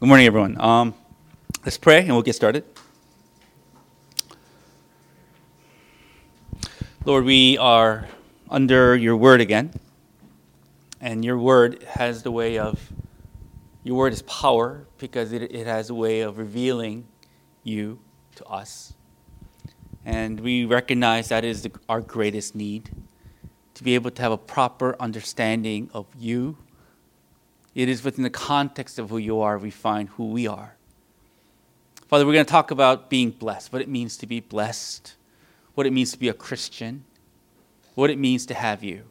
Good morning, everyone. Um, let's pray and we'll get started. Lord, we are under your word again. And your word has the way of, your word is power because it, it has a way of revealing you to us. And we recognize that is the, our greatest need to be able to have a proper understanding of you it is within the context of who you are we find who we are. Father, we're going to talk about being blessed, what it means to be blessed, what it means to be a Christian, what it means to have you.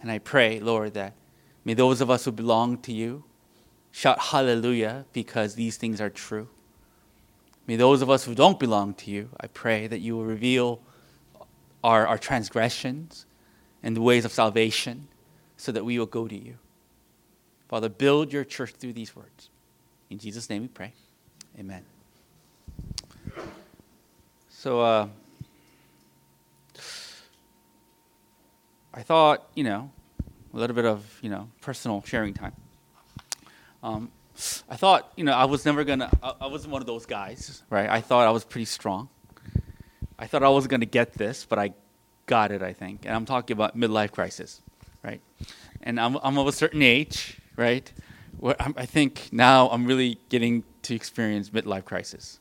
And I pray, Lord, that may those of us who belong to you shout hallelujah because these things are true. May those of us who don't belong to you, I pray that you will reveal our, our transgressions and the ways of salvation so that we will go to you. Father, build your church through these words. In Jesus' name we pray. Amen. So, uh, I thought, you know, a little bit of, you know, personal sharing time. Um, I thought, you know, I was never gonna, I, I wasn't one of those guys, right? I thought I was pretty strong. I thought I wasn't gonna get this, but I got it, I think. And I'm talking about midlife crisis, right? And I'm, I'm of a certain age, right? I think now I'm really getting to experience midlife crisis.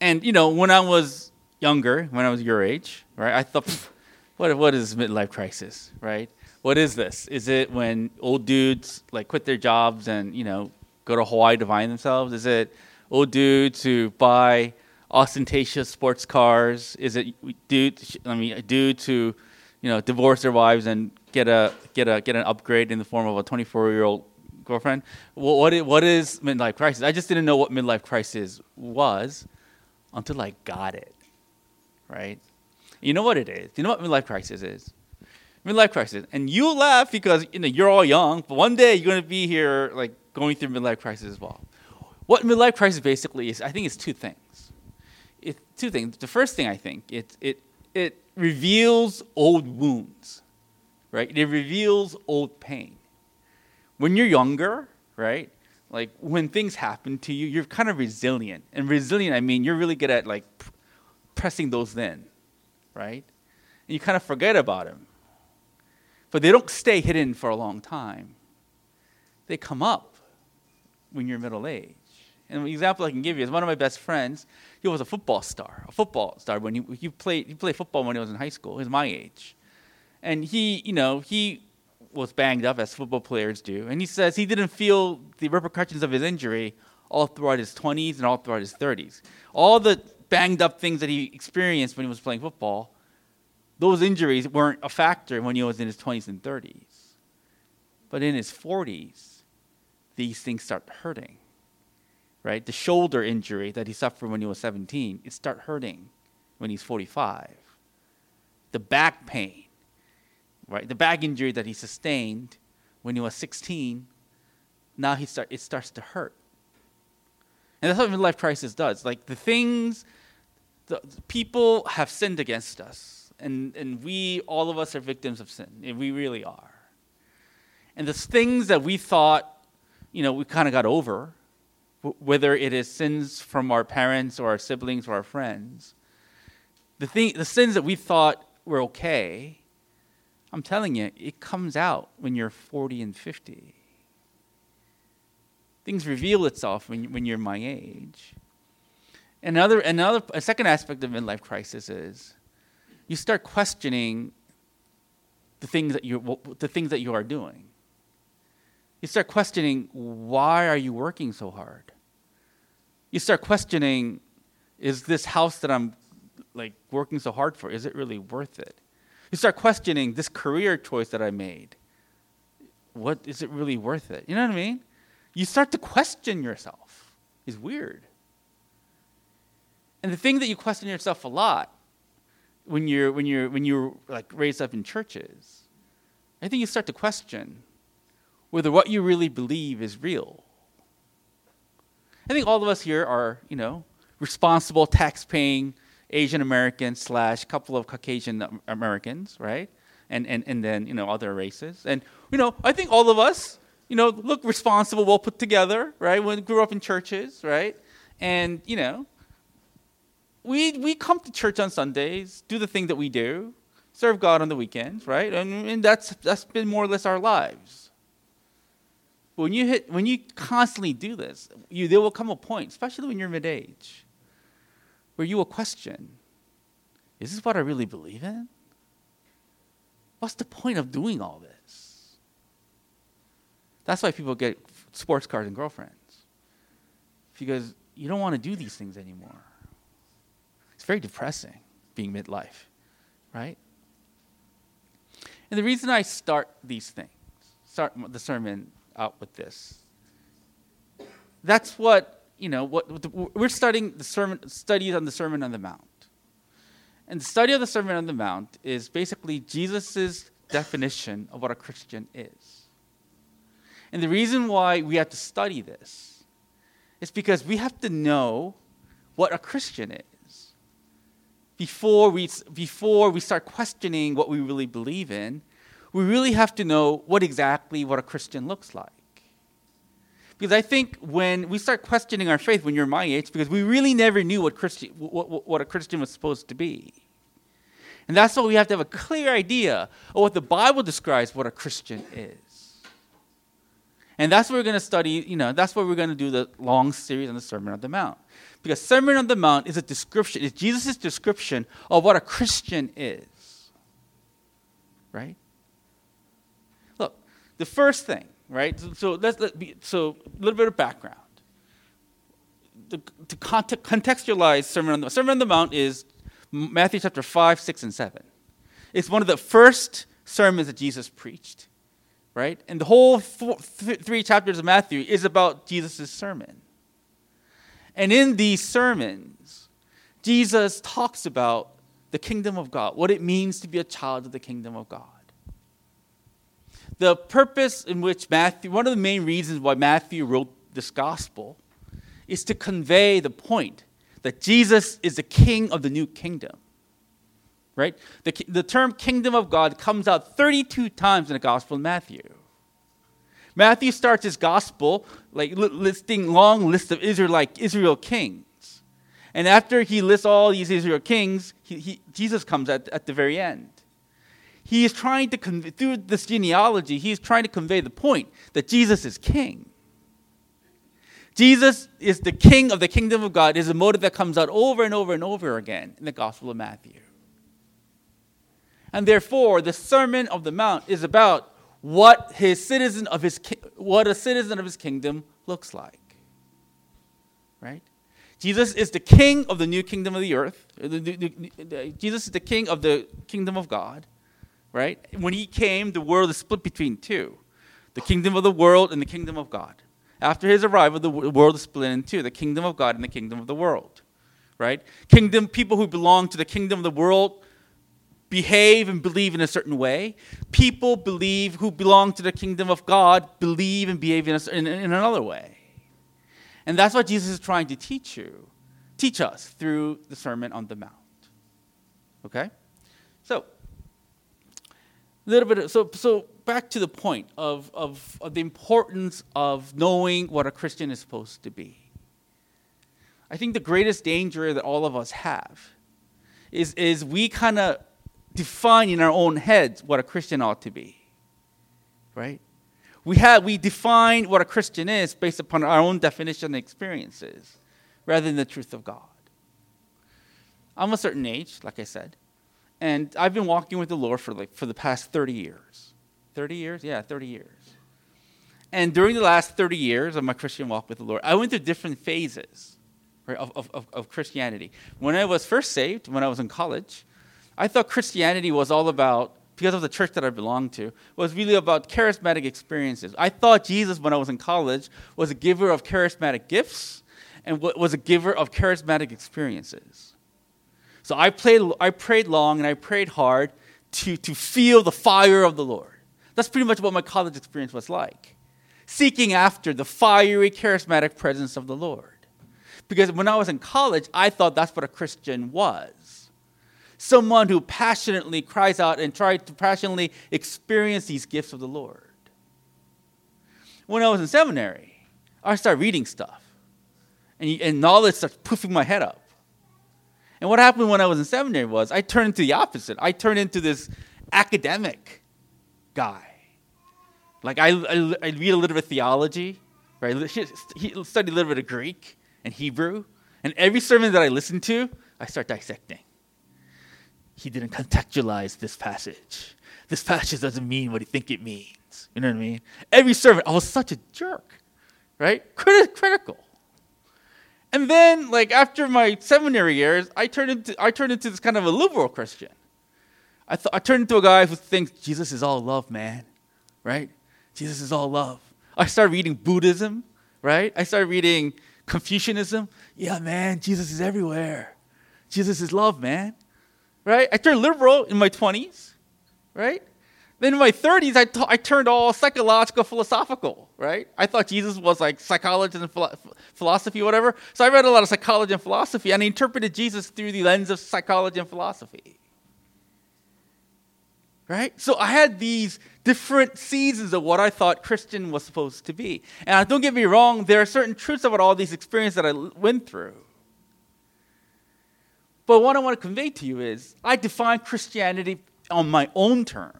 And you know, when I was younger, when I was your age, right, I thought, what what is midlife crisis, right? What is this? Is it when old dudes like quit their jobs and you know go to Hawaii to find themselves? Is it old dudes who buy ostentatious sports cars? Is it dudes? I mean, dudes who you know divorce their wives and get a get a get an upgrade in the form of a 24 year old girlfriend. Well, what is, what is midlife crisis? I just didn't know what midlife crisis was until I got it. Right? You know what it is? You know what midlife crisis is? Midlife crisis, and you laugh because you know you're all young, but one day you're to be here like going through midlife crisis as well. What midlife crisis basically is, I think, it's two things. It's two things. The first thing I think it it it reveals old wounds right? It reveals old pain. When you're younger, right? Like when things happen to you, you're kind of resilient. And resilient, I mean, you're really good at like pressing those in, right? And you kind of forget about them. But they don't stay hidden for a long time. They come up when you're middle age. And an example I can give you is one of my best friends. He was a football star, a football star when he, he played. He played football when he was in high school. He was my age, and he, you know, he was banged up as football players do. And he says he didn't feel the repercussions of his injury all throughout his 20s and all throughout his 30s. All the banged up things that he experienced when he was playing football, those injuries weren't a factor when he was in his 20s and 30s. But in his 40s, these things start hurting. Right? The shoulder injury that he suffered when he was 17, it start hurting when he's 45. The back pain right? The back injury that he sustained when he was 16, now he start, it starts to hurt. And that's what midlife crisis does. Like the things, the, the people have sinned against us, and, and we, all of us, are victims of sin. And we really are. And the things that we thought, you know, we kind of got over, whether it is sins from our parents or our siblings or our friends, the, thing, the sins that we thought were okay, I'm telling you, it comes out when you're 40 and 50. Things reveal itself when, when you're my age. Another, another, a second aspect of midlife crisis is you start questioning the things that you, the things that you are doing. You start questioning why are you working so hard? You start questioning is this house that I'm like working so hard for is it really worth it? You start questioning this career choice that I made. What is it really worth it? You know what I mean? You start to question yourself. It's weird. And the thing that you question yourself a lot when you're when you're when you're like raised up in churches, I think you start to question whether what you really believe is real. I think all of us here are, you know, responsible, tax-paying, Asian Americans slash couple of Caucasian Americans, right? And, and, and then, you know, other races. And, you know, I think all of us, you know, look responsible, well put together, right? When grew up in churches, right? And, you know, we, we come to church on Sundays, do the thing that we do, serve God on the weekends, right? And, and that's, that's been more or less our lives. When you, hit, when you constantly do this, you, there will come a point, especially when you're mid age, where you will question is this what I really believe in? What's the point of doing all this? That's why people get sports cars and girlfriends. Because you don't want to do these things anymore. It's very depressing being midlife, right? And the reason I start these things, start the sermon out with this, that's what, you know, what we're studying the sermon, studies on the Sermon on the Mount. And the study of the Sermon on the Mount is basically Jesus' definition of what a Christian is. And the reason why we have to study this is because we have to know what a Christian is before we, before we start questioning what we really believe in, we really have to know what exactly what a Christian looks like. Because I think when we start questioning our faith when you're my age, because we really never knew what, Christi- what, what a Christian was supposed to be. And that's why we have to have a clear idea of what the Bible describes what a Christian is. And that's what we're going to study, you know, that's what we're going to do the long series on the Sermon on the Mount. Because Sermon on the Mount is a description, it's Jesus' description of what a Christian is. Right? Look, the first thing, right? So, so let's let be, so a little bit of background. The, to contextualize Sermon on the Sermon on the Mount is Matthew chapter 5, 6, and 7. It's one of the first sermons that Jesus preached, right? And the whole four, th- three chapters of Matthew is about Jesus' sermon. And in these sermons, Jesus talks about the kingdom of God, what it means to be a child of the kingdom of God. The purpose in which Matthew, one of the main reasons why Matthew wrote this gospel is to convey the point that Jesus is the king of the new kingdom. Right? The, the term kingdom of God comes out 32 times in the gospel of Matthew. Matthew starts his gospel like listing long list of Israelite Israel kings. And after he lists all these Israel kings, he, he, Jesus comes at, at the very end. He is trying to, convey, through this genealogy, he is trying to convey the point that Jesus is king. Jesus is the king of the kingdom of God, is a motive that comes out over and over and over again in the Gospel of Matthew. And therefore, the Sermon of the Mount is about what his citizen of his what a citizen of his kingdom looks like. Right? Jesus is the king of the new kingdom of the earth. Uh, Jesus is the king of the kingdom of God. Right? When he came, the world is split between two the kingdom of the world and the kingdom of God. After his arrival, the world is split in two the kingdom of God and the kingdom of the world. Right? Kingdom, people who belong to the kingdom of the world behave and believe in a certain way. People believe who belong to the kingdom of God believe and behave in, a, in, in another way. And that's what Jesus is trying to teach you, teach us through the Sermon on the Mount. Okay? A little bit of, so, so back to the point of, of, of the importance of knowing what a Christian is supposed to be. I think the greatest danger that all of us have is, is we kind of define in our own heads what a Christian ought to be. Right? We, have, we define what a Christian is based upon our own definition and experiences rather than the truth of God. I'm a certain age, like I said, and I've been walking with the Lord for, like, for the past 30 years. 30 years? Yeah, 30 years. And during the last 30 years of my Christian walk with the Lord, I went through different phases right, of, of, of Christianity. When I was first saved, when I was in college, I thought Christianity was all about, because of the church that I belonged to, was really about charismatic experiences. I thought Jesus, when I was in college, was a giver of charismatic gifts and was a giver of charismatic experiences. So I, played, I prayed long and I prayed hard to, to feel the fire of the Lord. That's pretty much what my college experience was like seeking after the fiery, charismatic presence of the Lord. Because when I was in college, I thought that's what a Christian was someone who passionately cries out and tries to passionately experience these gifts of the Lord. when I was in seminary, I started reading stuff, and, and knowledge starts poofing my head up. And what happened when I was in seminary was I turned into the opposite. I turned into this academic guy. Like I, I, I read a little bit of theology, right? He studied a little bit of Greek and Hebrew, and every sermon that I listened to, I start dissecting. He didn't contextualize this passage. This passage doesn't mean what he think it means. You know what I mean? Every sermon, I was such a jerk, right? Crit- critical. And then, like after my seminary years, I turned into I turned into this kind of a liberal Christian. I, I turned into a guy who thinks Jesus is all love, man, right? Jesus is all love. I started reading Buddhism, right? I started reading Confucianism. Yeah, man, Jesus is everywhere. Jesus is love, man, right? I turned liberal in my 20s, right? Then in my 30s, I, t- I turned all psychological, philosophical, right? I thought Jesus was like psychology and philo- philosophy, whatever. So I read a lot of psychology and philosophy, and I interpreted Jesus through the lens of psychology and philosophy. Right? So I had these different seasons of what I thought Christian was supposed to be. And uh, don't get me wrong, there are certain truths about all these experiences that I went through. But what I want to convey to you is I define Christianity on my own terms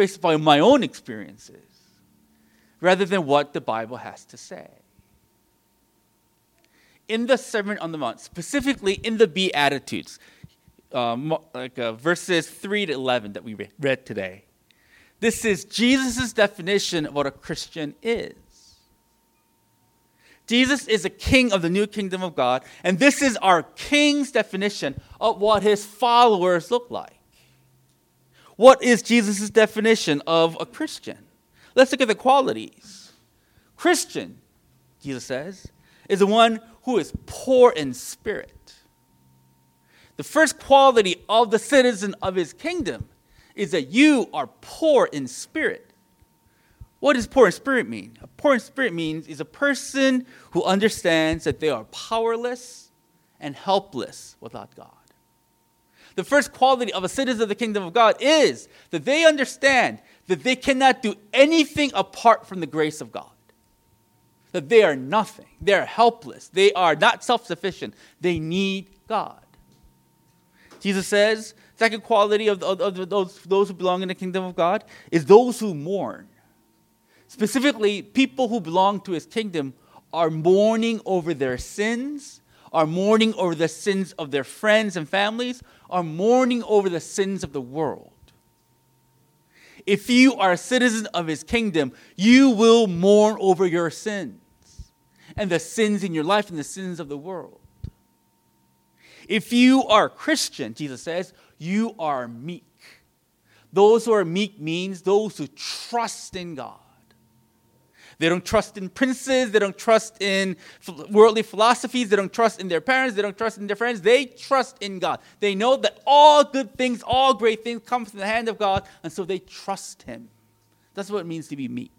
based upon my own experiences rather than what the Bible has to say. In the Sermon on the Mount, specifically in the Beatitudes, um, like uh, verses 3 to 11 that we read today, this is Jesus' definition of what a Christian is. Jesus is a king of the new kingdom of God, and this is our king's definition of what his followers look like. What is Jesus' definition of a Christian? Let's look at the qualities. Christian, Jesus says, is the one who is poor in spirit. The first quality of the citizen of his kingdom is that you are poor in spirit. What does poor in spirit mean? A poor in spirit means is a person who understands that they are powerless and helpless without God the first quality of a citizen of the kingdom of God is that they understand that they cannot do anything apart from the grace of God. That they are nothing. They are helpless. They are not self sufficient. They need God. Jesus says, second quality of, of, of those, those who belong in the kingdom of God is those who mourn. Specifically, people who belong to his kingdom are mourning over their sins, are mourning over the sins of their friends and families, are mourning over the sins of the world. If you are a citizen of his kingdom, you will mourn over your sins and the sins in your life and the sins of the world. If you are a Christian, Jesus says, you are meek. Those who are meek means those who trust in God. They don't trust in princes. They don't trust in worldly philosophies. They don't trust in their parents. They don't trust in their friends. They trust in God. They know that all good things, all great things come from the hand of God, and so they trust Him. That's what it means to be meek.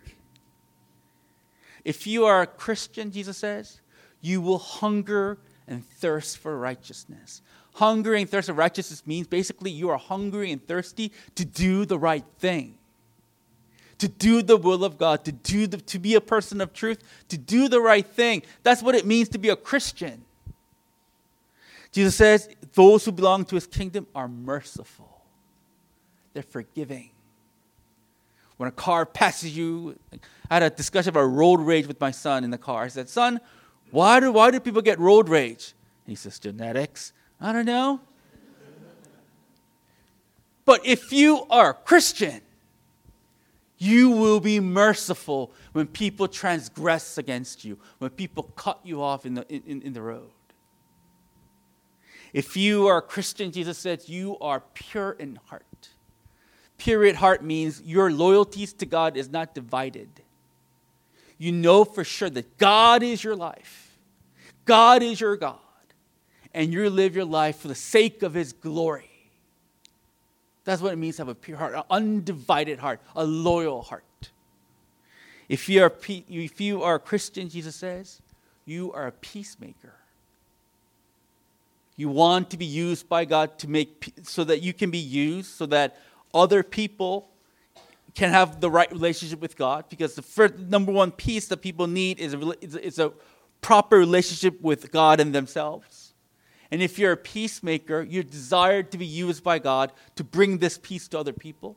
If you are a Christian, Jesus says, you will hunger and thirst for righteousness. Hunger and thirst for righteousness means basically you are hungry and thirsty to do the right thing to do the will of God, to, do the, to be a person of truth, to do the right thing. That's what it means to be a Christian. Jesus says, those who belong to his kingdom are merciful, they're forgiving. When a car passes you, I had a discussion about road rage with my son in the car. I said, Son, why do, why do people get road rage? And he says, Genetics. I don't know. But if you are a Christian, you will be merciful when people transgress against you, when people cut you off in the, in, in the road. If you are a Christian, Jesus says, you are pure in heart. Pure in heart means your loyalties to God is not divided. You know for sure that God is your life, God is your God, and you live your life for the sake of His glory. That's what it means to have a pure heart, an undivided heart, a loyal heart. If you are, if you are a Christian, Jesus says, you are a peacemaker. You want to be used by God to make so that you can be used, so that other people can have the right relationship with God because the first, number one peace that people need is a, is a proper relationship with God and themselves. And if you're a peacemaker, you're desired to be used by God to bring this peace to other people.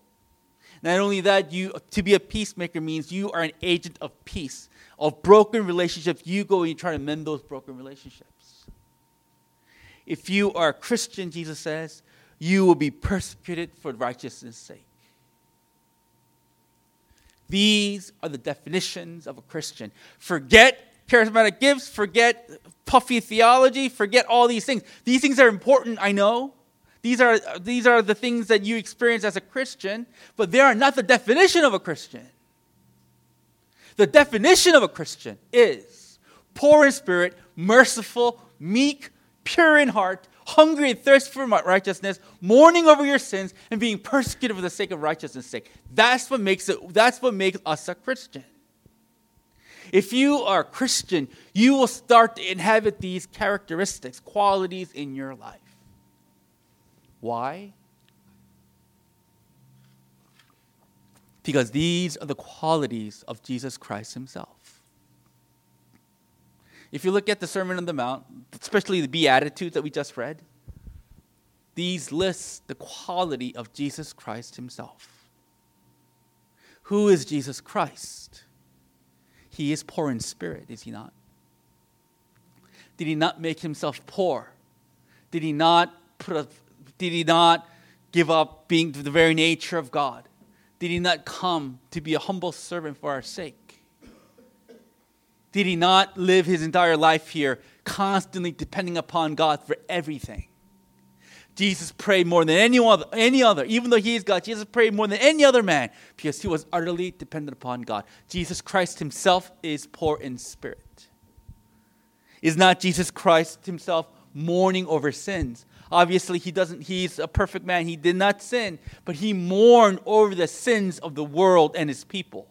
Not only that, you to be a peacemaker means you are an agent of peace. Of broken relationships, you go and you try to mend those broken relationships. If you are a Christian, Jesus says, you will be persecuted for righteousness' sake. These are the definitions of a Christian. Forget charismatic gifts, forget puffy theology, forget all these things. These things are important, I know. These are, these are the things that you experience as a Christian, but they are not the definition of a Christian. The definition of a Christian is poor in spirit, merciful, meek, pure in heart, hungry and thirsty for righteousness, mourning over your sins, and being persecuted for the sake of righteousness' sake. That's what makes it. That's what makes us a Christian. If you are a Christian, you will start to inhabit these characteristics, qualities in your life. Why? Because these are the qualities of Jesus Christ Himself. If you look at the Sermon on the Mount, especially the Beatitudes that we just read, these list the quality of Jesus Christ Himself. Who is Jesus Christ? He is poor in spirit, is He not? Did He not make Himself poor? Did He not put a, did He not give up being the very nature of God? Did He not come to be a humble servant for our sake? Did he not live his entire life here constantly depending upon God for everything? Jesus prayed more than any other, any other, even though he is God, Jesus prayed more than any other man because he was utterly dependent upon God. Jesus Christ himself is poor in spirit. Is not Jesus Christ himself mourning over sins? Obviously, he doesn't, he's a perfect man. He did not sin, but he mourned over the sins of the world and his people.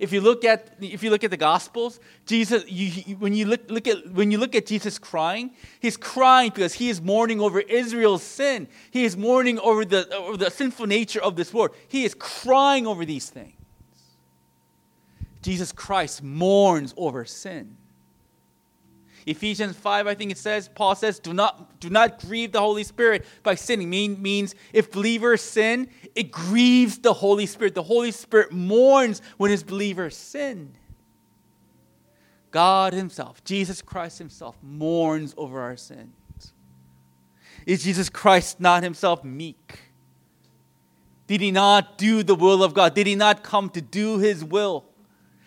If you look at if you look at the Gospels, Jesus, you, when you look, look at when you look at Jesus crying, he's crying because he is mourning over Israel's sin. He is mourning over the over the sinful nature of this world. He is crying over these things. Jesus Christ mourns over sin. Ephesians 5, I think it says, Paul says, do not, do not grieve the Holy Spirit by sinning. Mean, means if believers sin, it grieves the Holy Spirit. The Holy Spirit mourns when his believers sin. God Himself, Jesus Christ Himself, mourns over our sins. Is Jesus Christ not Himself meek? Did He not do the will of God? Did He not come to do His will?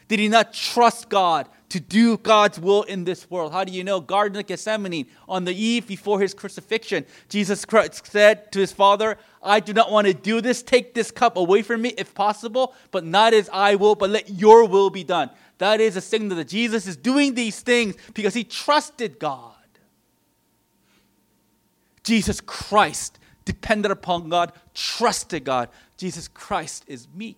Did He not trust God to do God's will in this world. How do you know? Garden of Gethsemane, on the eve before his crucifixion, Jesus Christ said to his Father, I do not want to do this. Take this cup away from me if possible, but not as I will, but let your will be done. That is a signal that Jesus is doing these things because he trusted God. Jesus Christ depended upon God, trusted God. Jesus Christ is meek.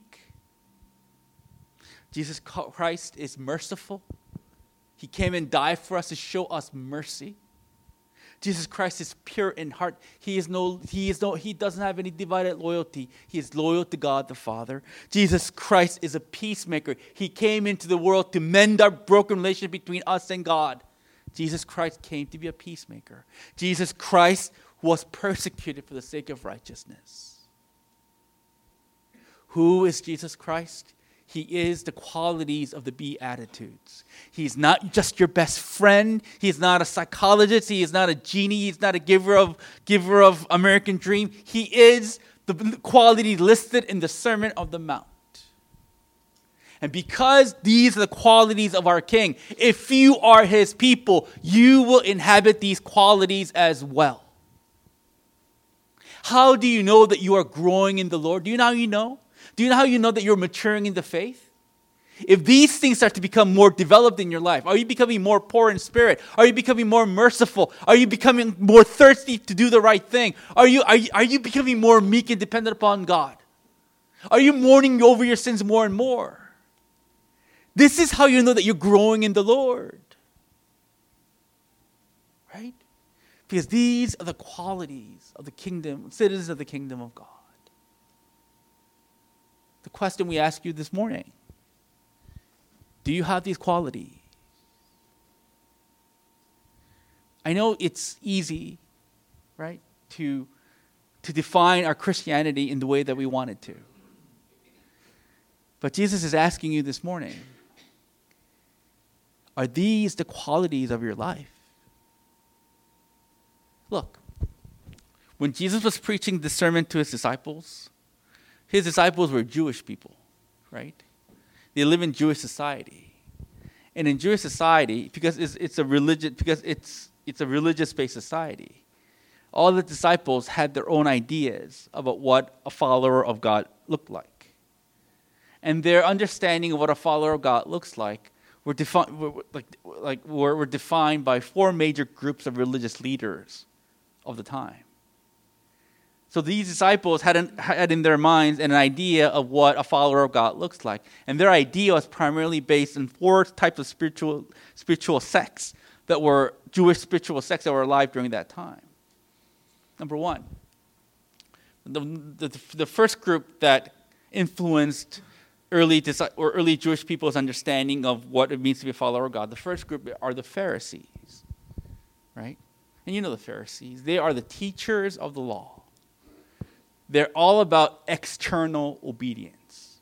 Jesus Christ is merciful. He came and died for us to show us mercy. Jesus Christ is pure in heart. He is no, he is no, he doesn't have any divided loyalty. He is loyal to God the Father. Jesus Christ is a peacemaker. He came into the world to mend our broken relationship between us and God. Jesus Christ came to be a peacemaker. Jesus Christ was persecuted for the sake of righteousness. Who is Jesus Christ? He is the qualities of the Beatitudes. He's not just your best friend. He's not a psychologist. He is not a genie. He's not a giver of, giver of American dream. He is the quality listed in the Sermon of the Mount. And because these are the qualities of our King, if you are his people, you will inhabit these qualities as well. How do you know that you are growing in the Lord? Do you know how you know? Do you know how you know that you're maturing in the faith? If these things start to become more developed in your life, are you becoming more poor in spirit? Are you becoming more merciful? Are you becoming more thirsty to do the right thing? Are you, are you, are you becoming more meek and dependent upon God? Are you mourning over your sins more and more? This is how you know that you're growing in the Lord. Right? Because these are the qualities of the kingdom, citizens of the kingdom of God. The question we ask you this morning Do you have these qualities? I know it's easy, right, to, to define our Christianity in the way that we want it to. But Jesus is asking you this morning are these the qualities of your life? Look, when Jesus was preaching the sermon to his disciples, his disciples were Jewish people, right? They live in Jewish society. And in Jewish society, because it's, it's a religious, because it's, it's a religious-based society, all the disciples had their own ideas about what a follower of God looked like. And their understanding of what a follower of God looks like were, defi- were, like, like, were, were defined by four major groups of religious leaders of the time. So these disciples had, an, had in their minds an idea of what a follower of God looks like. And their idea was primarily based on four types of spiritual, spiritual sects that were Jewish spiritual sects that were alive during that time. Number one, the, the, the first group that influenced early, or early Jewish people's understanding of what it means to be a follower of God, the first group are the Pharisees, right? And you know the Pharisees. They are the teachers of the law they're all about external obedience.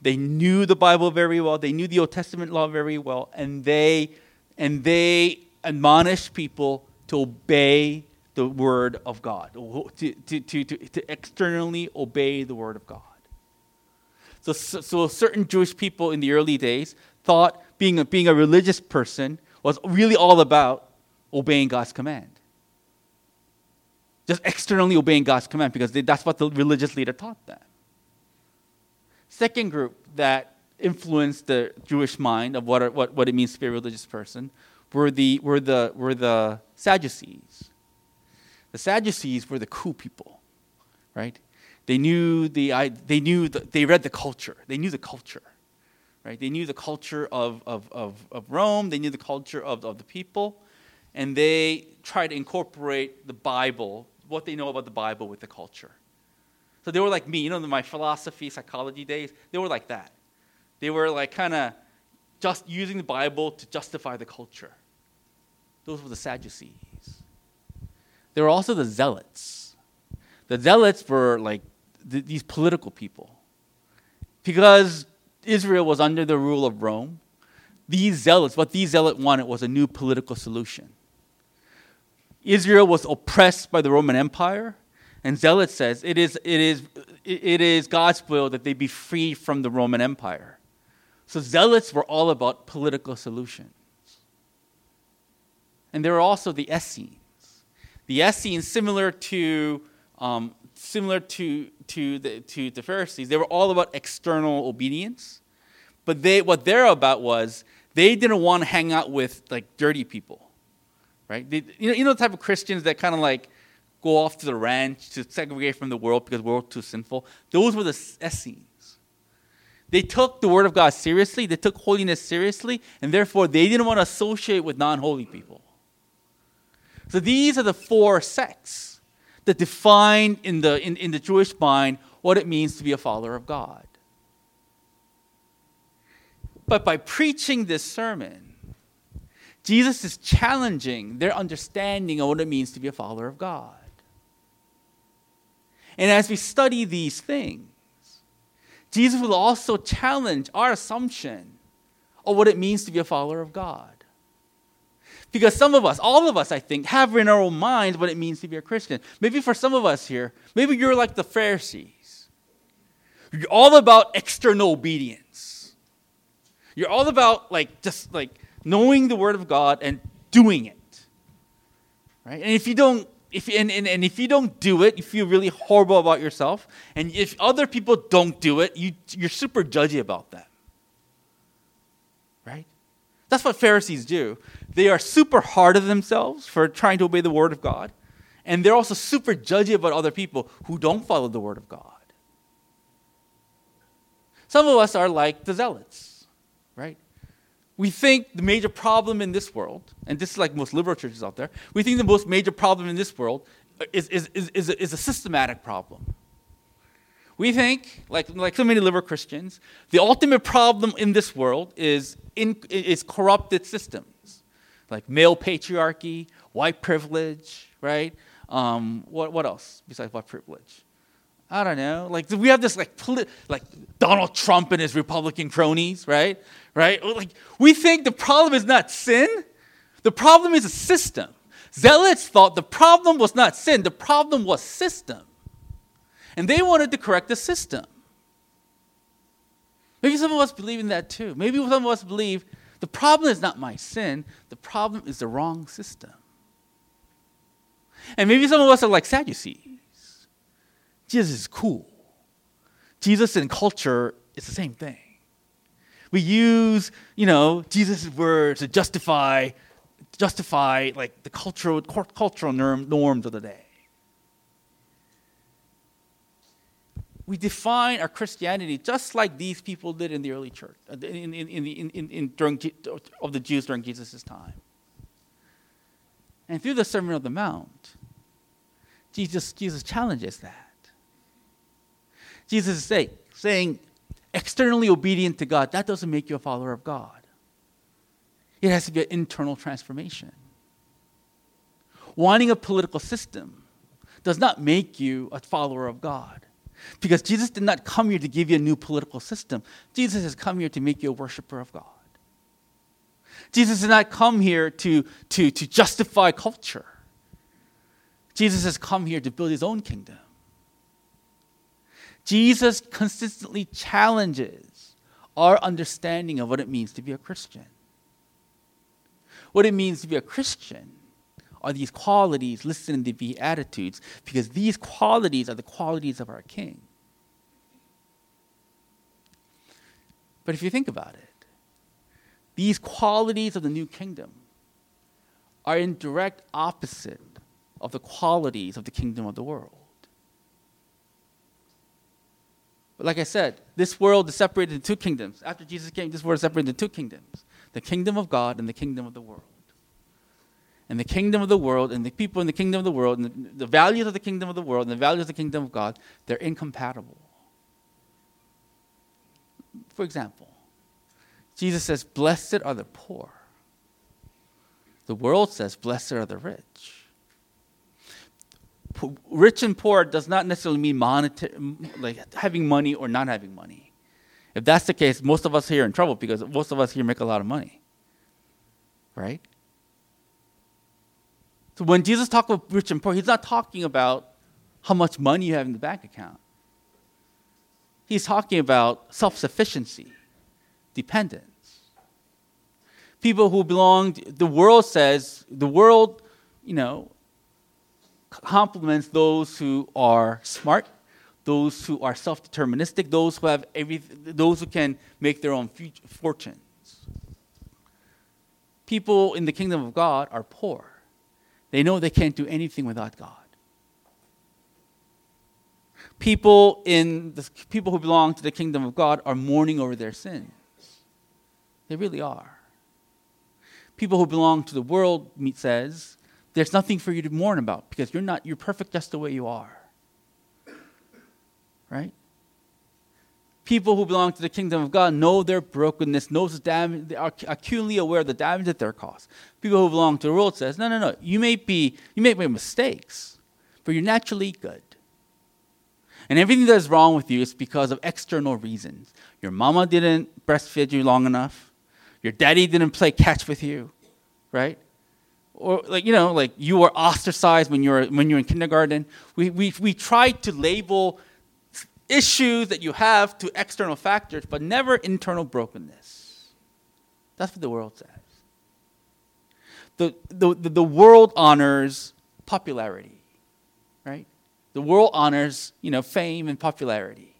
They knew the Bible very well, they knew the Old Testament law very well, and they and they admonished people to obey the word of God, to, to, to, to, externally obey the word of God. So, so, certain Jewish people in the early days thought being a, being a religious person was really all about obeying God's command just externally obeying God's command because they, that's what the religious leader taught them. Second group that influenced the Jewish mind of what, what, what it means to be a religious person were the, were, the, were the Sadducees. The Sadducees were the cool people, right? They knew the, they knew the, they read the culture. They knew the culture, right? They knew the culture of, of, of, of Rome. They knew the culture of, of the people. And they tried to incorporate the Bible what they know about the Bible with the culture. So they were like me, you know, my philosophy, psychology days, they were like that. They were like kind of just using the Bible to justify the culture. Those were the Sadducees. There were also the Zealots. The Zealots were like th- these political people. Because Israel was under the rule of Rome, these zealots, what these zealots wanted was a new political solution. Israel was oppressed by the Roman Empire. And Zealot says it is, it, is, it is God's will that they be free from the Roman Empire. So Zealots were all about political solutions. And there were also the Essenes. The Essenes, similar to, um, similar to, to, the, to the Pharisees, they were all about external obedience. But they, what they're about was they didn't want to hang out with like dirty people right? You, know, you know the type of Christians that kind of like go off to the ranch to segregate from the world because we're too sinful. Those were the Essenes. They took the Word of God seriously, they took holiness seriously, and therefore they didn't want to associate with non holy people. So these are the four sects that define in the, in, in the Jewish mind what it means to be a follower of God. But by preaching this sermon, Jesus is challenging their understanding of what it means to be a follower of God. And as we study these things, Jesus will also challenge our assumption of what it means to be a follower of God. Because some of us, all of us, I think, have in our own minds what it means to be a Christian. Maybe for some of us here, maybe you're like the Pharisees. You're all about external obedience. You're all about like just like knowing the Word of God and doing it. Right? And if you don't, if and, and, and if you don't do it, you feel really horrible about yourself. And if other people don't do it, you, you're super judgy about that. Right? That's what Pharisees do. They are super hard on themselves for trying to obey the Word of God. And they're also super judgy about other people who don't follow the Word of God. Some of us are like the zealots, right? We think the major problem in this world, and this is like most liberal churches out there, we think the most major problem in this world is, is, is, is, a, is a systematic problem. We think, like, like so many liberal Christians, the ultimate problem in this world is, in, is corrupted systems, like male patriarchy, white privilege, right? Um, what, what else besides white privilege? I don't know. Like we have this like poli- like Donald Trump and his Republican cronies, right? Right? Like we think the problem is not sin. The problem is a system. Zealots thought the problem was not sin, the problem was system. And they wanted to correct the system. Maybe some of us believe in that too. Maybe some of us believe the problem is not my sin, the problem is the wrong system. And maybe some of us are like Sadducees. Jesus is cool. Jesus and culture is the same thing. We use, you know, Jesus' words to justify, justify like the cultural, cultural norm, norms of the day. We define our Christianity just like these people did in the early church, uh, in, in, in, in, in, during, of the Jews during Jesus' time. And through the Sermon on the Mount, Jesus, Jesus challenges that. Jesus is saying, saying, externally obedient to God, that doesn't make you a follower of God. It has to be an internal transformation. Wanting a political system does not make you a follower of God. Because Jesus did not come here to give you a new political system. Jesus has come here to make you a worshiper of God. Jesus did not come here to, to, to justify culture. Jesus has come here to build his own kingdom. Jesus consistently challenges our understanding of what it means to be a Christian. What it means to be a Christian are these qualities listed in the Beatitudes, because these qualities are the qualities of our King. But if you think about it, these qualities of the new kingdom are in direct opposite of the qualities of the kingdom of the world. Like I said, this world is separated into two kingdoms. After Jesus came, this world is separated into two kingdoms the kingdom of God and the kingdom of the world. And the kingdom of the world and the people in the kingdom of the world and the values of the kingdom of the world and the values of the kingdom of God, they're incompatible. For example, Jesus says, Blessed are the poor. The world says, Blessed are the rich rich and poor does not necessarily mean monetary, like having money or not having money. If that's the case, most of us here are in trouble because most of us here make a lot of money. Right? So when Jesus talks about rich and poor, he's not talking about how much money you have in the bank account. He's talking about self sufficiency, dependence. People who belong, the world says, the world, you know, compliments those who are smart, those who are self-deterministic, those who have every, those who can make their own future, fortunes. People in the kingdom of God are poor. They know they can't do anything without God. People in the people who belong to the kingdom of God are mourning over their sins. They really are. People who belong to the world, Meat says, there's nothing for you to mourn about because you're not, you're perfect just the way you are. Right? People who belong to the kingdom of God know their brokenness, knows the damage, they are acutely aware of the damage that they're caused. People who belong to the world says, no, no, no, you may be, you may make mistakes, but you're naturally good. And everything that's wrong with you is because of external reasons. Your mama didn't breastfeed you long enough. Your daddy didn't play catch with you, right? Or like you know like you were ostracized when you were when you were in kindergarten. We, we, we try to label issues that you have to external factors but never internal brokenness. That's what the world says. The, the, the, the world honors popularity right? The world honors you know fame and popularity.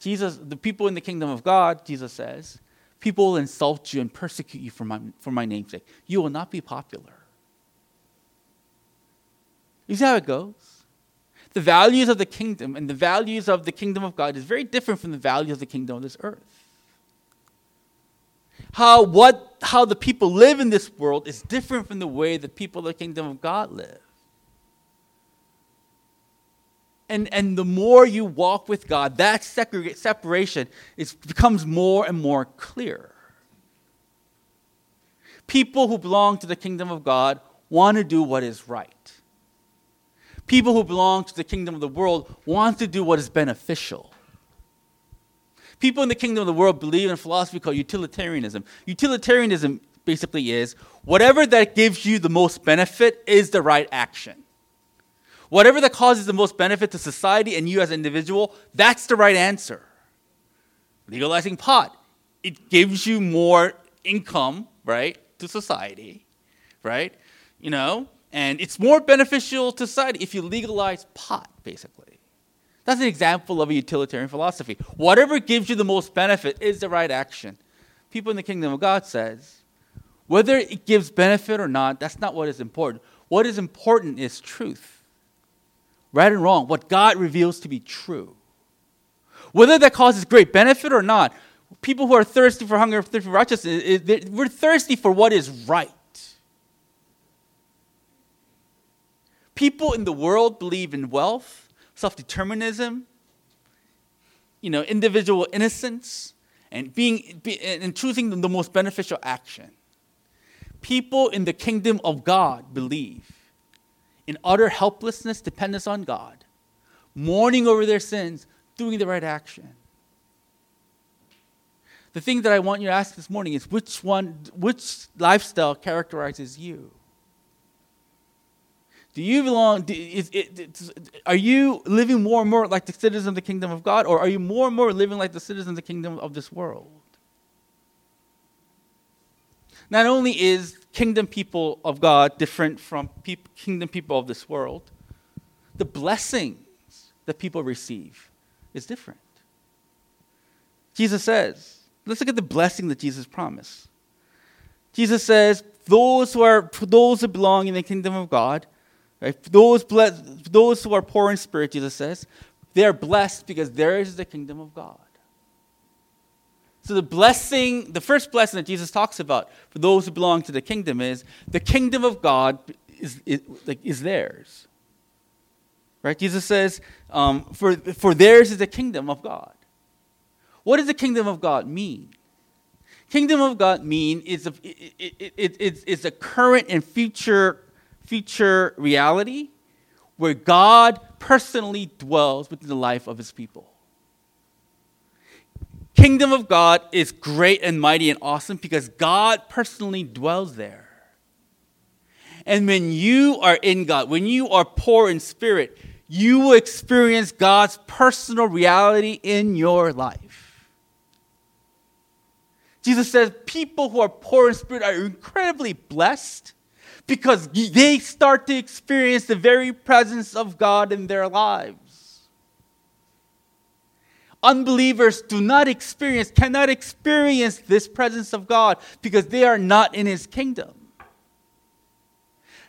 Jesus the people in the kingdom of god jesus says people will insult you and persecute you for my, for my name's sake. You will not be popular you see how it goes? The values of the kingdom and the values of the kingdom of God is very different from the values of the kingdom of this earth. How, what, how the people live in this world is different from the way the people of the kingdom of God live. and, and the more you walk with God, that separation is, becomes more and more clear. People who belong to the kingdom of God want to do what is right. People who belong to the kingdom of the world want to do what is beneficial. People in the kingdom of the world believe in a philosophy called utilitarianism. Utilitarianism basically is whatever that gives you the most benefit is the right action. Whatever that causes the most benefit to society and you as an individual, that's the right answer. Legalizing pot, it gives you more income, right, to society, right? You know, and it's more beneficial to society if you legalize pot, basically. That's an example of a utilitarian philosophy. Whatever gives you the most benefit is the right action. People in the kingdom of God says, whether it gives benefit or not, that's not what is important. What is important is truth. Right and wrong, what God reveals to be true. Whether that causes great benefit or not, people who are thirsty for hunger, thirsty for righteousness, eh, eh, we're thirsty for what is right. People in the world believe in wealth, self determinism, you know, individual innocence, and being be, and choosing the most beneficial action. People in the kingdom of God believe in utter helplessness, dependence on God, mourning over their sins, doing the right action. The thing that I want you to ask this morning is which one, which lifestyle characterizes you? Do you belong? Do, is, are you living more and more like the citizens of the kingdom of God, or are you more and more living like the citizens of the kingdom of this world? Not only is kingdom people of God different from kingdom people of this world, the blessings that people receive is different. Jesus says, let's look at the blessing that Jesus promised. Jesus says, those who are those who belong in the kingdom of God Right? Those, blessed, those who are poor in spirit, Jesus says, they are blessed because theirs is the kingdom of God. So the blessing, the first blessing that Jesus talks about for those who belong to the kingdom is the kingdom of God is, is, is theirs. Right? Jesus says, um, for, for theirs is the kingdom of God. What does the kingdom of God mean? Kingdom of God mean is a, it, it, it, it's, it's a current and future future reality where God personally dwells within the life of his people. Kingdom of God is great and mighty and awesome because God personally dwells there. And when you are in God, when you are poor in spirit, you will experience God's personal reality in your life. Jesus says people who are poor in spirit are incredibly blessed because they start to experience the very presence of God in their lives. Unbelievers do not experience, cannot experience this presence of God because they are not in His kingdom.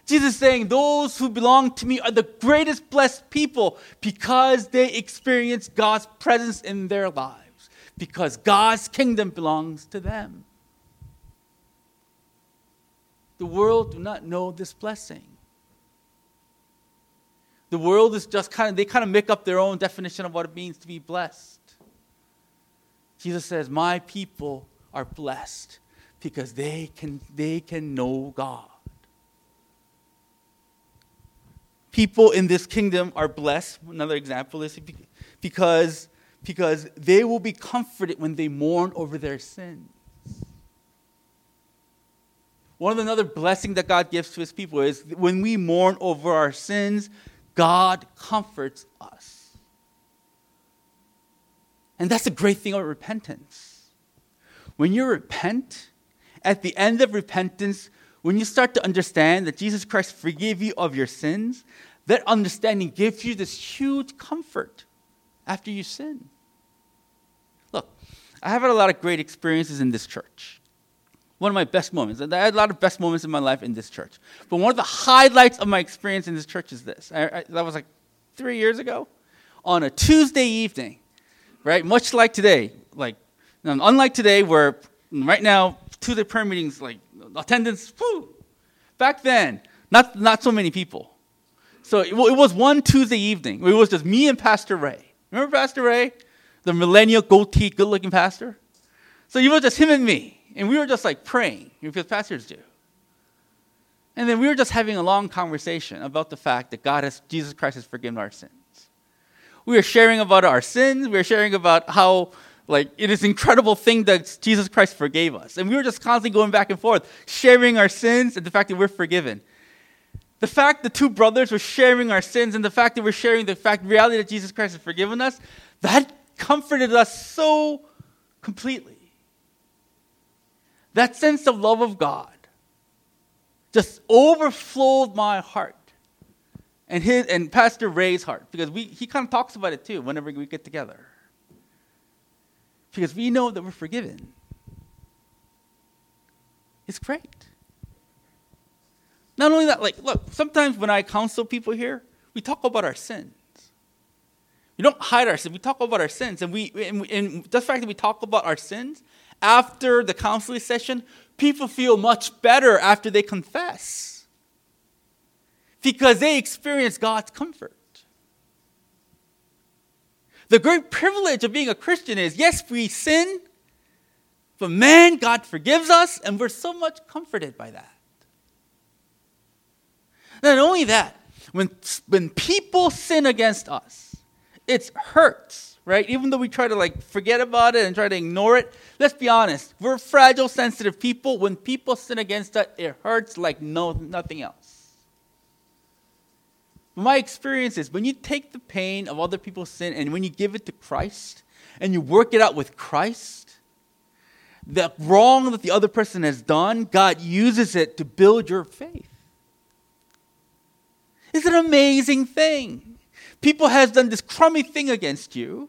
Jesus saying, Those who belong to me are the greatest blessed people because they experience God's presence in their lives, because God's kingdom belongs to them. The world do not know this blessing. The world is just kind of, they kind of make up their own definition of what it means to be blessed. Jesus says, My people are blessed because they can, they can know God. People in this kingdom are blessed. Another example is because, because they will be comforted when they mourn over their sins. One of another blessing that God gives to his people is when we mourn over our sins, God comforts us. And that's the great thing about repentance. When you repent, at the end of repentance, when you start to understand that Jesus Christ forgave you of your sins, that understanding gives you this huge comfort after you sin. Look, I have had a lot of great experiences in this church one of my best moments. I had a lot of best moments in my life in this church. But one of the highlights of my experience in this church is this. I, I, that was like three years ago on a Tuesday evening, right? Much like today. Like, unlike today, where right now, Tuesday prayer meetings, like attendance, whew. back then, not, not so many people. So it, it was one Tuesday evening. It was just me and Pastor Ray. Remember Pastor Ray? The millennial goatee, good looking pastor? So it was just him and me. And we were just like praying, because pastors do. And then we were just having a long conversation about the fact that God has, Jesus Christ has forgiven our sins. We were sharing about our sins. We were sharing about how, like, it is an incredible thing that Jesus Christ forgave us. And we were just constantly going back and forth, sharing our sins and the fact that we're forgiven. The fact the two brothers were sharing our sins and the fact that we're sharing the fact, reality that Jesus Christ has forgiven us, that comforted us so completely. That sense of love of God just overflowed my heart and his and Pastor Ray's heart because we he kind of talks about it too whenever we get together. Because we know that we're forgiven. It's great. Not only that, like, look, sometimes when I counsel people here, we talk about our sins. We don't hide our sins. We talk about our sins, and we and, and the fact that we talk about our sins after the counseling session, people feel much better after they confess because they experience God's comfort. The great privilege of being a Christian is yes, we sin, but man, God forgives us, and we're so much comforted by that. Not only that, when, when people sin against us, it hurts right? Even though we try to like forget about it and try to ignore it, let's be honest. We're fragile, sensitive people. When people sin against us, it hurts like no nothing else. My experience is when you take the pain of other people's sin and when you give it to Christ and you work it out with Christ, the wrong that the other person has done, God uses it to build your faith. It's an amazing thing people has done this crummy thing against you.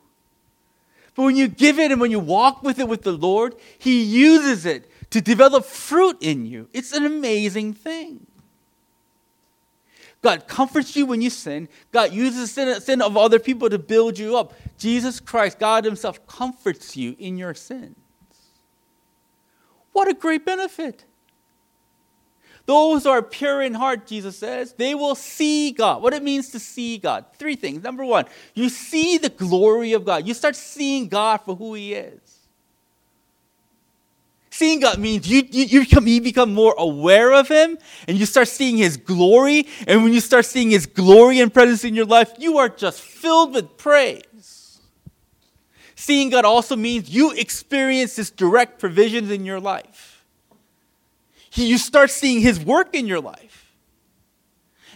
But when you give it and when you walk with it with the Lord, He uses it to develop fruit in you. It's an amazing thing. God comforts you when you sin. God uses sin, sin of other people to build you up. Jesus Christ, God Himself, comforts you in your sins. What a great benefit! Those who are pure in heart, Jesus says, they will see God. What it means to see God. Three things. Number one, you see the glory of God. You start seeing God for who He is. Seeing God means you, you, you, become, you become more aware of Him and you start seeing His glory. And when you start seeing His glory and presence in your life, you are just filled with praise. Seeing God also means you experience His direct provisions in your life he, you start seeing His work in your life.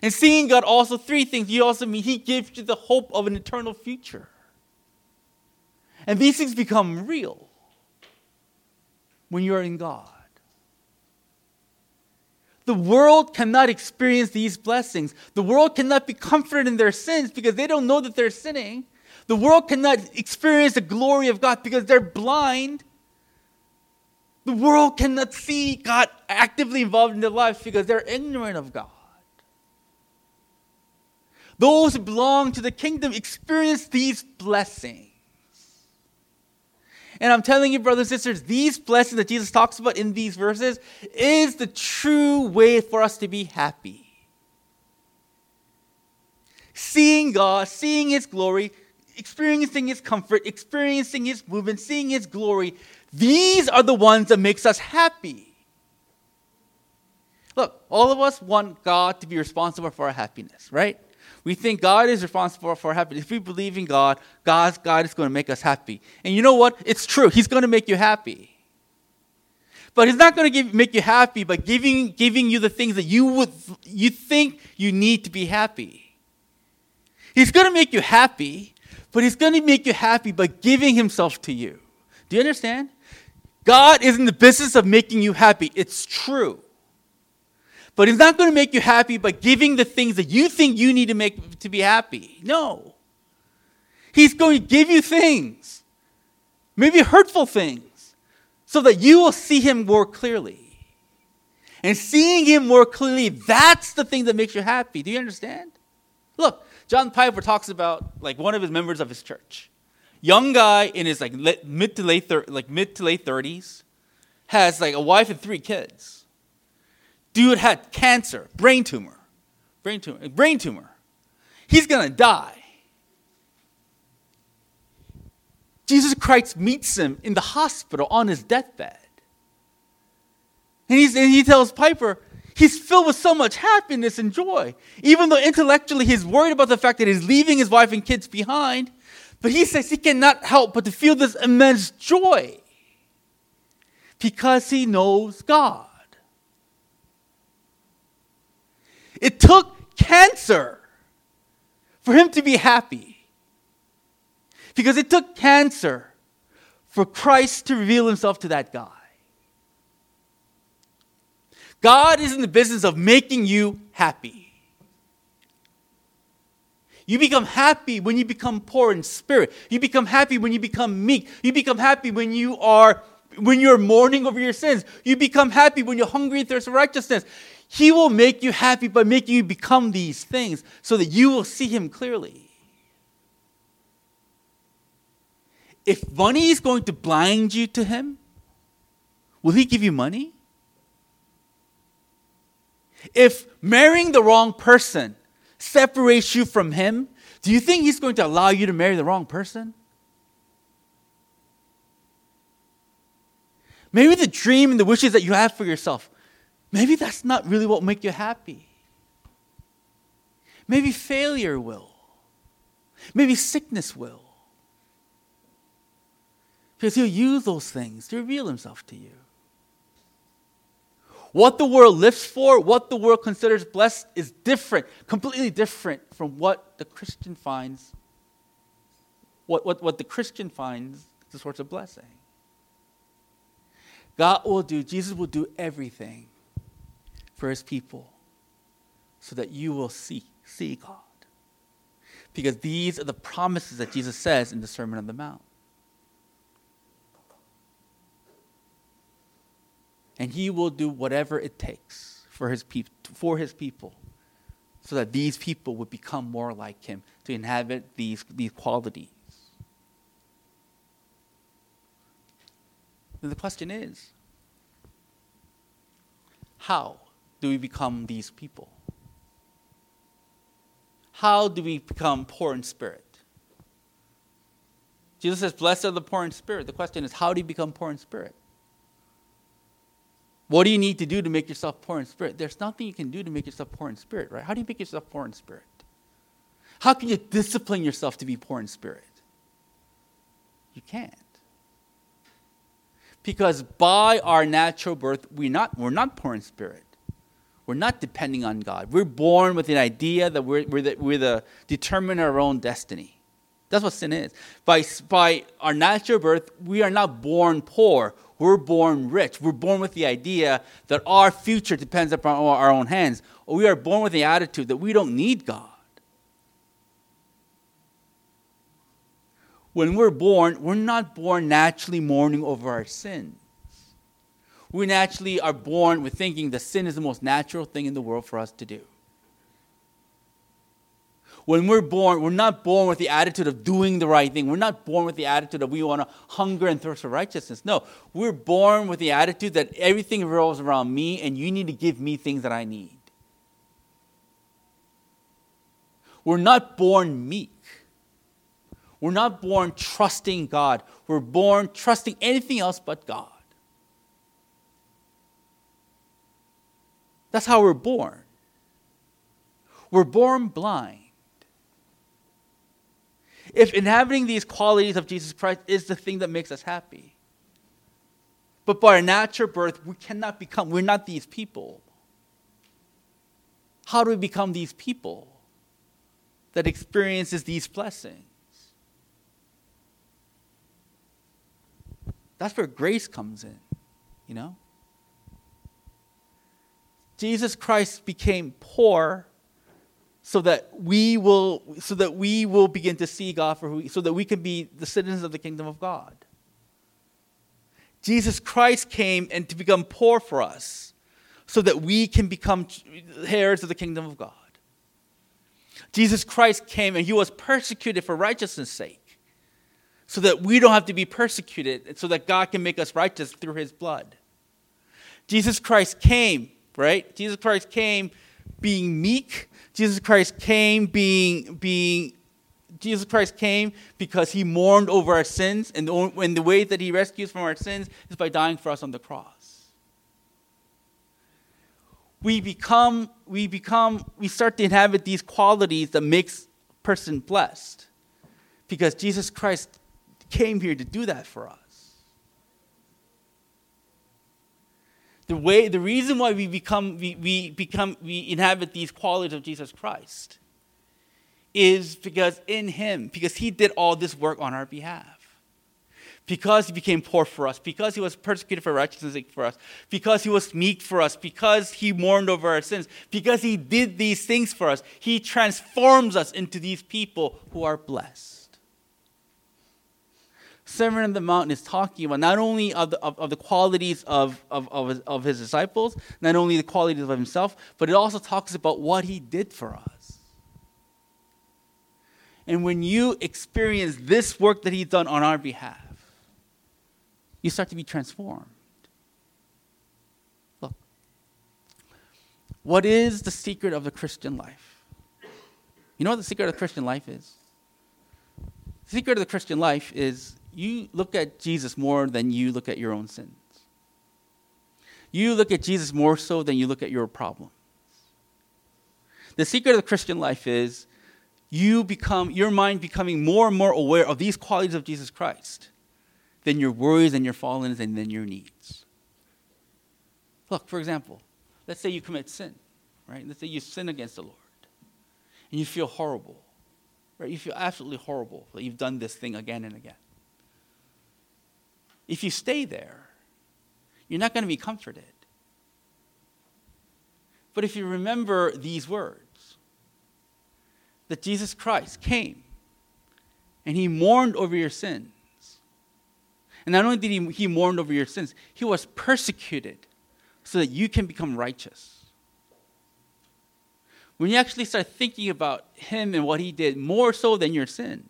And seeing God also, three things. You also mean He gives you the hope of an eternal future. And these things become real when you are in God. The world cannot experience these blessings. The world cannot be comforted in their sins because they don't know that they're sinning. The world cannot experience the glory of God because they're blind the world cannot see God actively involved in their lives because they're ignorant of God. Those who belong to the kingdom experience these blessings. And I'm telling you, brothers and sisters, these blessings that Jesus talks about in these verses is the true way for us to be happy. Seeing God, seeing His glory, experiencing His comfort, experiencing His movement, seeing His glory, these are the ones that makes us happy. Look, all of us want God to be responsible for our happiness, right? We think God is responsible for our happiness. If we believe in God, God's God is going to make us happy. And you know what? It's true. He's going to make you happy. But He's not going to give, make you happy by giving, giving you the things that you would you think you need to be happy. He's going to make you happy, but He's going to make you happy by giving Himself to you. Do you understand? God is in the business of making you happy. It's true. But He's not going to make you happy by giving the things that you think you need to make to be happy. No. He's going to give you things, maybe hurtful things, so that you will see Him more clearly. And seeing Him more clearly, that's the thing that makes you happy. Do you understand? Look, John Piper talks about like one of his members of his church young guy in his like mid to late thir- like mid to late 30s has like a wife and three kids. Dude had cancer, brain tumor, brain tumor, brain tumor. he's to die. Jesus Christ meets him in the hospital on his deathbed. And, and he tells Piper, he's filled with so much happiness and joy. Even though intellectually he's worried about the fact that he's leaving his wife and kids behind, but he says he cannot help but to feel this immense joy because he knows God. It took cancer for him to be happy. Because it took cancer for Christ to reveal himself to that guy. God is in the business of making you happy. You become happy when you become poor in spirit. You become happy when you become meek. You become happy when you are when you're mourning over your sins. You become happy when you're hungry and thirst for righteousness. He will make you happy by making you become these things so that you will see Him clearly. If money is going to blind you to Him, will He give you money? If marrying the wrong person separates you from Him, do you think He's going to allow you to marry the wrong person? Maybe the dream and the wishes that you have for yourself, maybe that's not really what will make you happy. Maybe failure will. Maybe sickness will. Because he'll use those things to reveal himself to you. What the world lives for, what the world considers blessed, is different, completely different from what the Christian finds, what, what, what the Christian finds the source of blessing. God will do, Jesus will do everything for his people so that you will see, see God. Because these are the promises that Jesus says in the Sermon on the Mount. And he will do whatever it takes for his, peop- for his people so that these people would become more like him, to inhabit these, these qualities. And the question is how do we become these people? How do we become poor in spirit? Jesus says, Blessed are the poor in spirit. The question is, how do you become poor in spirit? What do you need to do to make yourself poor in spirit? There's nothing you can do to make yourself poor in spirit, right? How do you make yourself poor in spirit? How can you discipline yourself to be poor in spirit? You can't. Because by our natural birth, we're not, we're not poor in spirit. We're not depending on God. We're born with the idea that we're, we're, the, we're the determine our own destiny. That's what sin is. By, by our natural birth, we are not born poor. We're born rich. We're born with the idea that our future depends upon our own hands. Or we are born with the attitude that we don't need God. when we're born, we're not born naturally mourning over our sins. We naturally are born with thinking that sin is the most natural thing in the world for us to do. When we're born, we're not born with the attitude of doing the right thing. We're not born with the attitude of we want to hunger and thirst for righteousness. No, we're born with the attitude that everything revolves around me and you need to give me things that I need. We're not born meek. We're not born trusting God. We're born trusting anything else but God. That's how we're born. We're born blind. If inhabiting these qualities of Jesus Christ is the thing that makes us happy, but by our natural birth, we cannot become, we're not these people. How do we become these people that experiences these blessings? That's where grace comes in, you know? Jesus Christ became poor so that we will so that we will begin to see God for who so that we can be the citizens of the kingdom of God. Jesus Christ came and to become poor for us so that we can become heirs of the kingdom of God. Jesus Christ came and he was persecuted for righteousness' sake so that we don't have to be persecuted, so that God can make us righteous through his blood. Jesus Christ came, right? Jesus Christ came being meek. Jesus Christ came being being Jesus Christ came because he mourned over our sins, and the, and the way that he rescues from our sins is by dying for us on the cross. We become, we become, we start to inhabit these qualities that makes a person blessed. Because Jesus Christ came here to do that for us. The way the reason why we become we, we become we inhabit these qualities of Jesus Christ is because in him, because he did all this work on our behalf. Because he became poor for us, because he was persecuted for righteousness' for us, because he was meek for us, because he mourned over our sins, because he did these things for us, he transforms us into these people who are blessed. Sermon on the Mount is talking about not only of the, of, of the qualities of, of, of his, of his disciples, not only the qualities of himself, but it also talks about what he did for us. And when you experience this work that He's done on our behalf, you start to be transformed. Look, what is the secret of the Christian life? You know what the secret of the Christian life is? The secret of the Christian life is you look at Jesus more than you look at your own sins. You look at Jesus more so than you look at your problems. The secret of the Christian life is you become, your mind becoming more and more aware of these qualities of Jesus Christ than your worries and your fallenness and then your needs. Look, for example, let's say you commit sin, right? Let's say you sin against the Lord and you feel horrible, right? You feel absolutely horrible that you've done this thing again and again. If you stay there, you're not going to be comforted. But if you remember these words, that Jesus Christ came and he mourned over your sins. And not only did he, he mourn over your sins, he was persecuted so that you can become righteous. When you actually start thinking about him and what he did more so than your sins,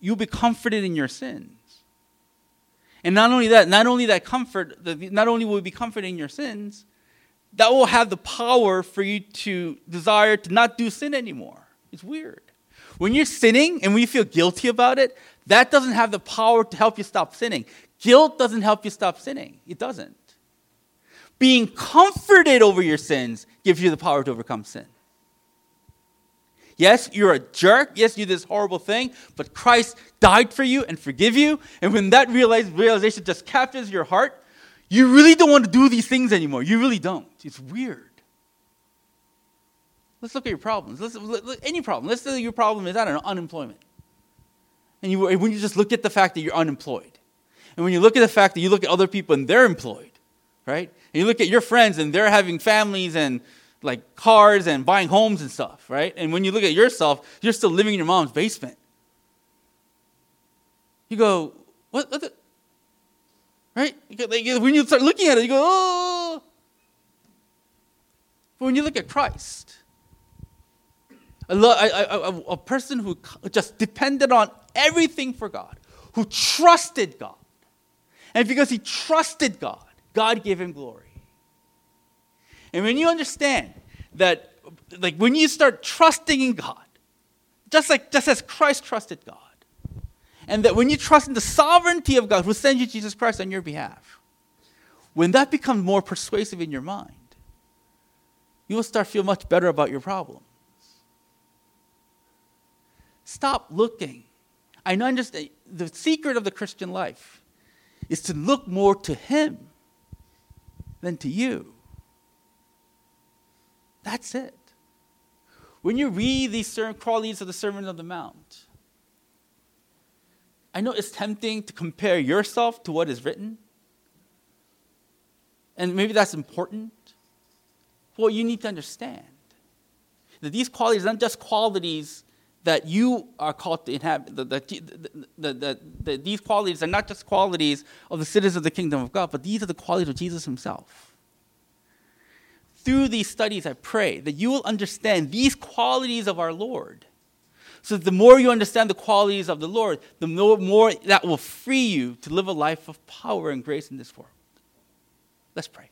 you'll be comforted in your sins. And not only that, not only that comfort, not only will you be comforted in your sins, that will have the power for you to desire to not do sin anymore. It's weird. When you're sinning and when you feel guilty about it, that doesn't have the power to help you stop sinning. Guilt doesn't help you stop sinning. It doesn't. Being comforted over your sins gives you the power to overcome sin. Yes, you're a jerk. Yes, you did this horrible thing, but Christ died for you and forgive you. And when that realization just captures your heart, you really don't want to do these things anymore. You really don't. It's weird. Let's look at your problems. Let's, look, any problem. Let's say your problem is, I don't know, unemployment. And you, when you just look at the fact that you're unemployed, and when you look at the fact that you look at other people and they're employed, right? And you look at your friends and they're having families and like cars and buying homes and stuff, right? And when you look at yourself, you're still living in your mom's basement. You go, what, what the, Right? When you start looking at it, you go, oh. But when you look at Christ, a, person who just depended on everything for God, who trusted God. And because he trusted God, God gave him glory. And when you understand that, like when you start trusting in God, just like just as Christ trusted God, and that when you trust in the sovereignty of God who sends you Jesus Christ on your behalf, when that becomes more persuasive in your mind, you will start to feel much better about your problems. Stop looking. I understand the secret of the Christian life is to look more to Him than to you. That's it. When you read these certain qualities of the Sermon on the Mount, I know it's tempting to compare yourself to what is written. And maybe that's important. Well, you need to understand that these qualities are not just qualities that you are called to inhabit. The, these qualities are not just qualities of the citizens of the kingdom of God, but these are the qualities of Jesus himself. Through these studies, I pray that you will understand these qualities of our Lord so the more you understand the qualities of the Lord, the more that will free you to live a life of power and grace in this world. Let's pray.